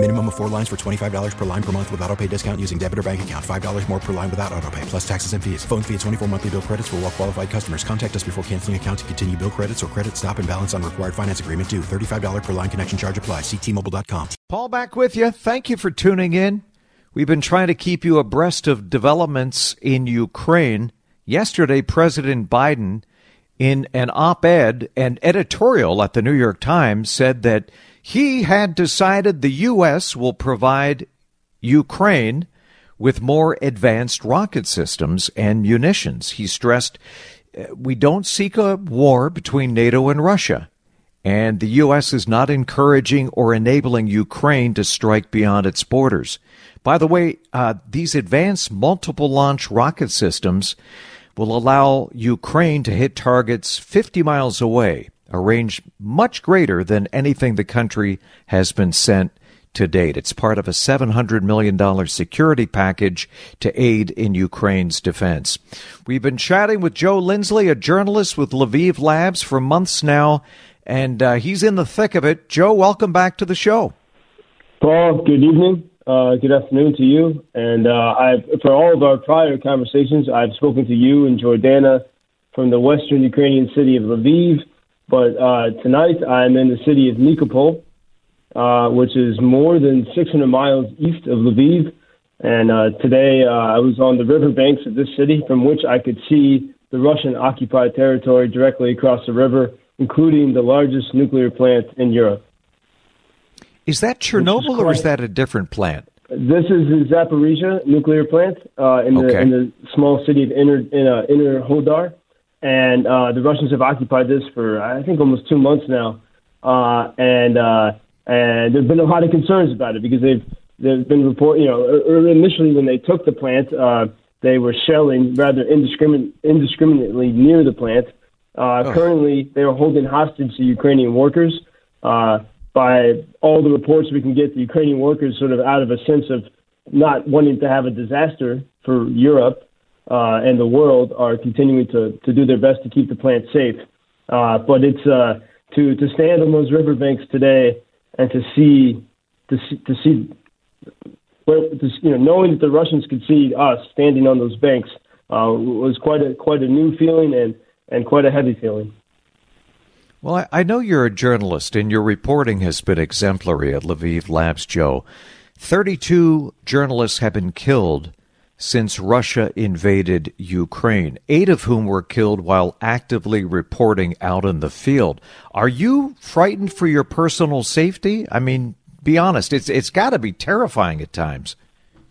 Minimum of four lines for $25 per line per month with auto pay discount using debit or bank account. $5 more per line without auto pay, plus taxes and fees. Phone fee at 24 monthly bill credits for all well qualified customers. Contact us before canceling account to continue bill credits or credit stop and balance on required finance agreement due. $35 per line connection charge apply. Ctmobile.com. Paul back with you. Thank you for tuning in. We've been trying to keep you abreast of developments in Ukraine. Yesterday, President Biden, in an op ed and editorial at the New York Times, said that he had decided the U.S. will provide Ukraine with more advanced rocket systems and munitions. He stressed uh, we don't seek a war between NATO and Russia, and the U.S. is not encouraging or enabling Ukraine to strike beyond its borders. By the way, uh, these advanced multiple launch rocket systems will allow Ukraine to hit targets 50 miles away a range much greater than anything the country has been sent to date. It's part of a $700 million security package to aid in Ukraine's defense. We've been chatting with Joe Lindsley, a journalist with Lviv Labs, for months now, and uh, he's in the thick of it. Joe, welcome back to the show. Paul, good evening. Uh, good afternoon to you. And uh, I've, for all of our prior conversations, I've spoken to you and Jordana from the western Ukrainian city of Lviv but uh, tonight I'm in the city of Nikopol, uh, which is more than 600 miles east of Lviv. And uh, today uh, I was on the riverbanks of this city from which I could see the Russian occupied territory directly across the river, including the largest nuclear plant in Europe. Is that Chernobyl is or is that a different plant? This is the Zaporizhia nuclear plant uh, in, the, in the small city of Inner, in, uh, Enerhodar and uh, the Russians have occupied this for I think almost two months now, uh, and uh, and there's been a lot of concerns about it because they've there's been report you know initially when they took the plant uh, they were shelling rather indiscrimin- indiscriminately near the plant. Uh, oh. Currently, they are holding hostage the Ukrainian workers. By all the reports we can get, the Ukrainian workers sort of out of a sense of not wanting to have a disaster for Europe uh, and the world are continuing to, to do their best to keep the plant safe. Uh, but it's uh, to to stand on those riverbanks today and to see to see, to see well, to, you know, knowing that the Russians could see us standing on those banks uh, was quite a quite a new feeling and and quite a heavy feeling. Well, I, I know you're a journalist, and your reporting has been exemplary at Lviv Labs, Joe. Thirty-two journalists have been killed since Russia invaded Ukraine, eight of whom were killed while actively reporting out in the field. Are you frightened for your personal safety? I mean, be honest, it's it's got to be terrifying at times.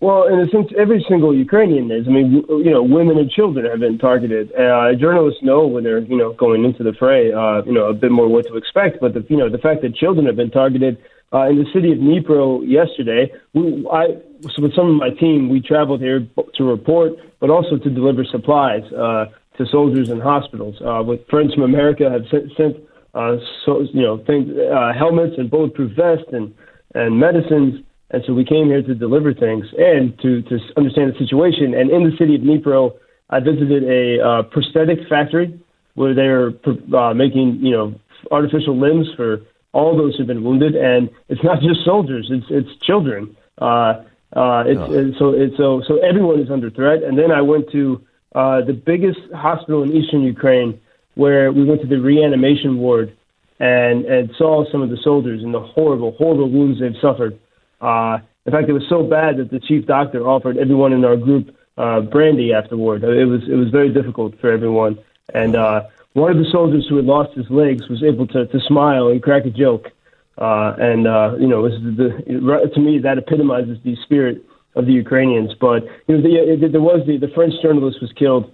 Well, in a sense, every single Ukrainian is. I mean, you know, women and children have been targeted. Uh, journalists know when they're, you know, going into the fray, uh, you know, a bit more what to expect. But the, you know, the fact that children have been targeted uh, in the city of Dnipro yesterday. We, I, so with some of my team, we traveled here to report, but also to deliver supplies uh, to soldiers and hospitals. Uh, with friends from America have sent, sent uh, so, you know, things, uh, helmets and bulletproof vests and, and medicines. And so we came here to deliver things and to, to understand the situation. And in the city of Dnipro, I visited a uh, prosthetic factory where they're uh, making, you know, artificial limbs for all those who've been wounded, and it's not just soldiers; it's it's children. Uh, uh, it's, oh. it's so it's so so everyone is under threat. And then I went to uh, the biggest hospital in eastern Ukraine, where we went to the reanimation ward and and saw some of the soldiers and the horrible horrible wounds they've suffered. Uh, in fact, it was so bad that the chief doctor offered everyone in our group uh, brandy afterward. It was it was very difficult for everyone, and uh, one of the soldiers who had lost his legs was able to, to smile and crack a joke. Uh, and, uh, you know, the, to me, that epitomizes the spirit of the Ukrainians. But, you know, the, there was the, the French journalist was killed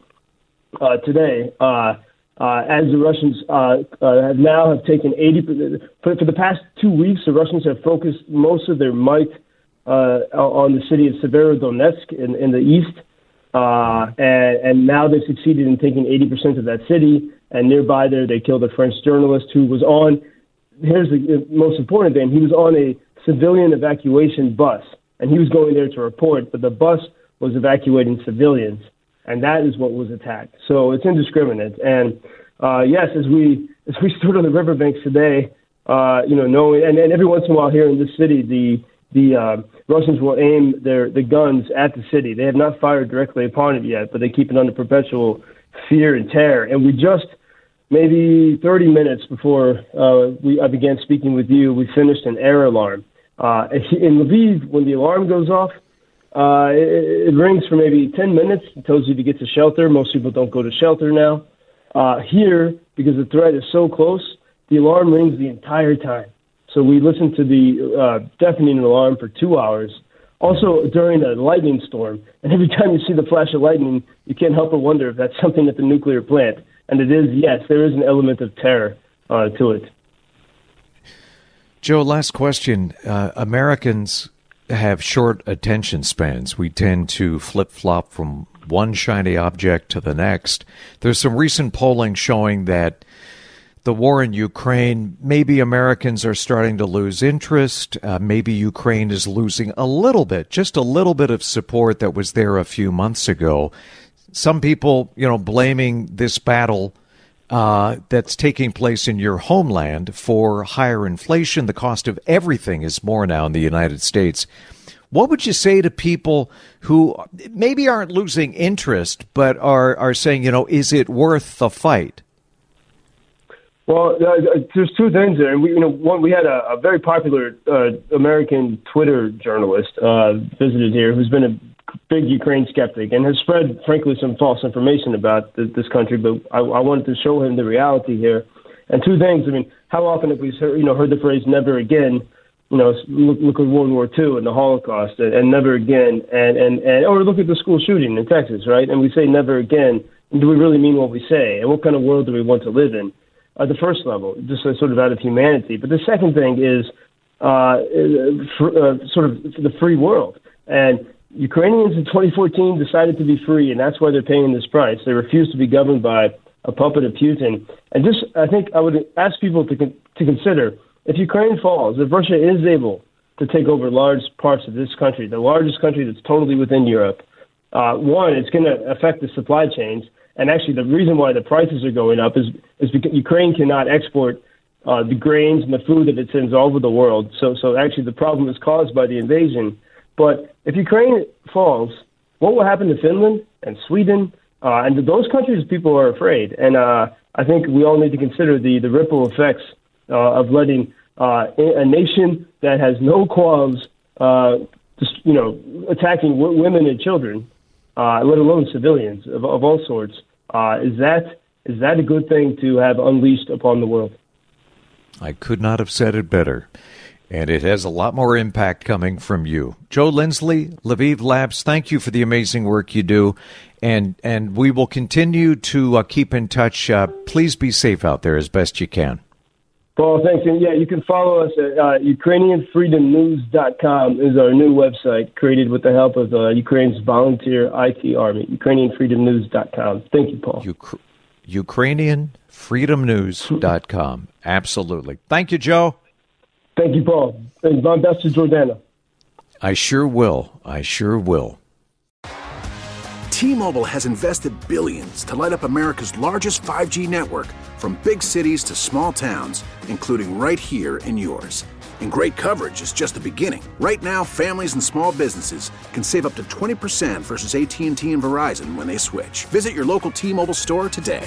uh, today. Uh, uh, as the Russians uh, uh, have now have taken 80 for, for the past two weeks, the Russians have focused most of their might uh, on the city of Severodonetsk in, in the east, uh, and, and now they've succeeded in taking 80% of that city and nearby there they killed a French journalist who was on. Here's the most important thing: he was on a civilian evacuation bus, and he was going there to report, but the bus was evacuating civilians, and that is what was attacked. So it's indiscriminate. And uh, yes, as we as we stood on the riverbanks today, uh, you know, knowing and, and every once in a while here in this city, the the uh, Russians will aim their the guns at the city. They have not fired directly upon it yet, but they keep it under perpetual fear and terror. And we just maybe 30 minutes before uh, we I began speaking with you, we finished an air alarm. Uh, in Lviv, when the alarm goes off, uh, it, it rings for maybe 10 minutes. It tells you to get to shelter. Most people don't go to shelter now. Uh, here, because the threat is so close, the alarm rings the entire time. So we listen to the uh, deafening alarm for two hours. Also, during a lightning storm, and every time you see the flash of lightning, you can't help but wonder if that's something at the nuclear plant. And it is, yes, there is an element of terror uh, to it. Joe, last question. Uh, Americans have short attention spans. We tend to flip flop from one shiny object to the next. There's some recent polling showing that the war in Ukraine, maybe Americans are starting to lose interest. Uh, maybe Ukraine is losing a little bit, just a little bit of support that was there a few months ago. Some people, you know, blaming this battle uh, that's taking place in your homeland for higher inflation. The cost of everything is more now in the United States. What would you say to people who maybe aren't losing interest, but are, are saying, you know, is it worth the fight? Well, uh, there's two things there. We, you know, one we had a, a very popular uh, American Twitter journalist uh, visited here, who's been a big Ukraine skeptic and has spread, frankly, some false information about th- this country. But I, I wanted to show him the reality here. And two things. I mean, how often have we, heard, you know, heard the phrase "never again"? You know, look, look at World War II and the Holocaust, and, and never again, and, and and or look at the school shooting in Texas, right? And we say never again. Do we really mean what we say? And what kind of world do we want to live in? At the first level, just sort of out of humanity. But the second thing is uh, for, uh, sort of the free world. And Ukrainians in 2014 decided to be free, and that's why they're paying this price. They refuse to be governed by a puppet of Putin. And just, I think I would ask people to, to consider if Ukraine falls, if Russia is able to take over large parts of this country, the largest country that's totally within Europe, uh, one, it's going to affect the supply chains. And actually, the reason why the prices are going up is, is because Ukraine cannot export uh, the grains and the food that it sends all over the world. So, so actually, the problem is caused by the invasion. But if Ukraine falls, what will happen to Finland and Sweden? Uh, and those countries, people are afraid. And uh, I think we all need to consider the, the ripple effects uh, of letting uh, a nation that has no qualms, uh, just, you know, attacking w- women and children, uh, let alone civilians of, of all sorts. Is that is that a good thing to have unleashed upon the world? I could not have said it better and it has a lot more impact coming from you. Joe Lindsley, Lviv Labs, thank you for the amazing work you do, and and we will continue to uh, keep in touch. Uh, please be safe out there as best you can. Paul, thanks. And yeah, you can follow us at uh, UkrainianFreedomNews.com is our new website created with the help of uh, Ukraine's volunteer IT army, UkrainianFreedomNews.com. Thank you, Paul. Uk- UkrainianFreedomNews.com. Absolutely. Thank you, Joe. Thank you, Paul. And my best to Jordana. I sure will. I sure will. T-Mobile has invested billions to light up America's largest 5G network from big cities to small towns, including right here in yours. And great coverage is just the beginning. Right now, families and small businesses can save up to 20% versus AT&T and Verizon when they switch. Visit your local T-Mobile store today.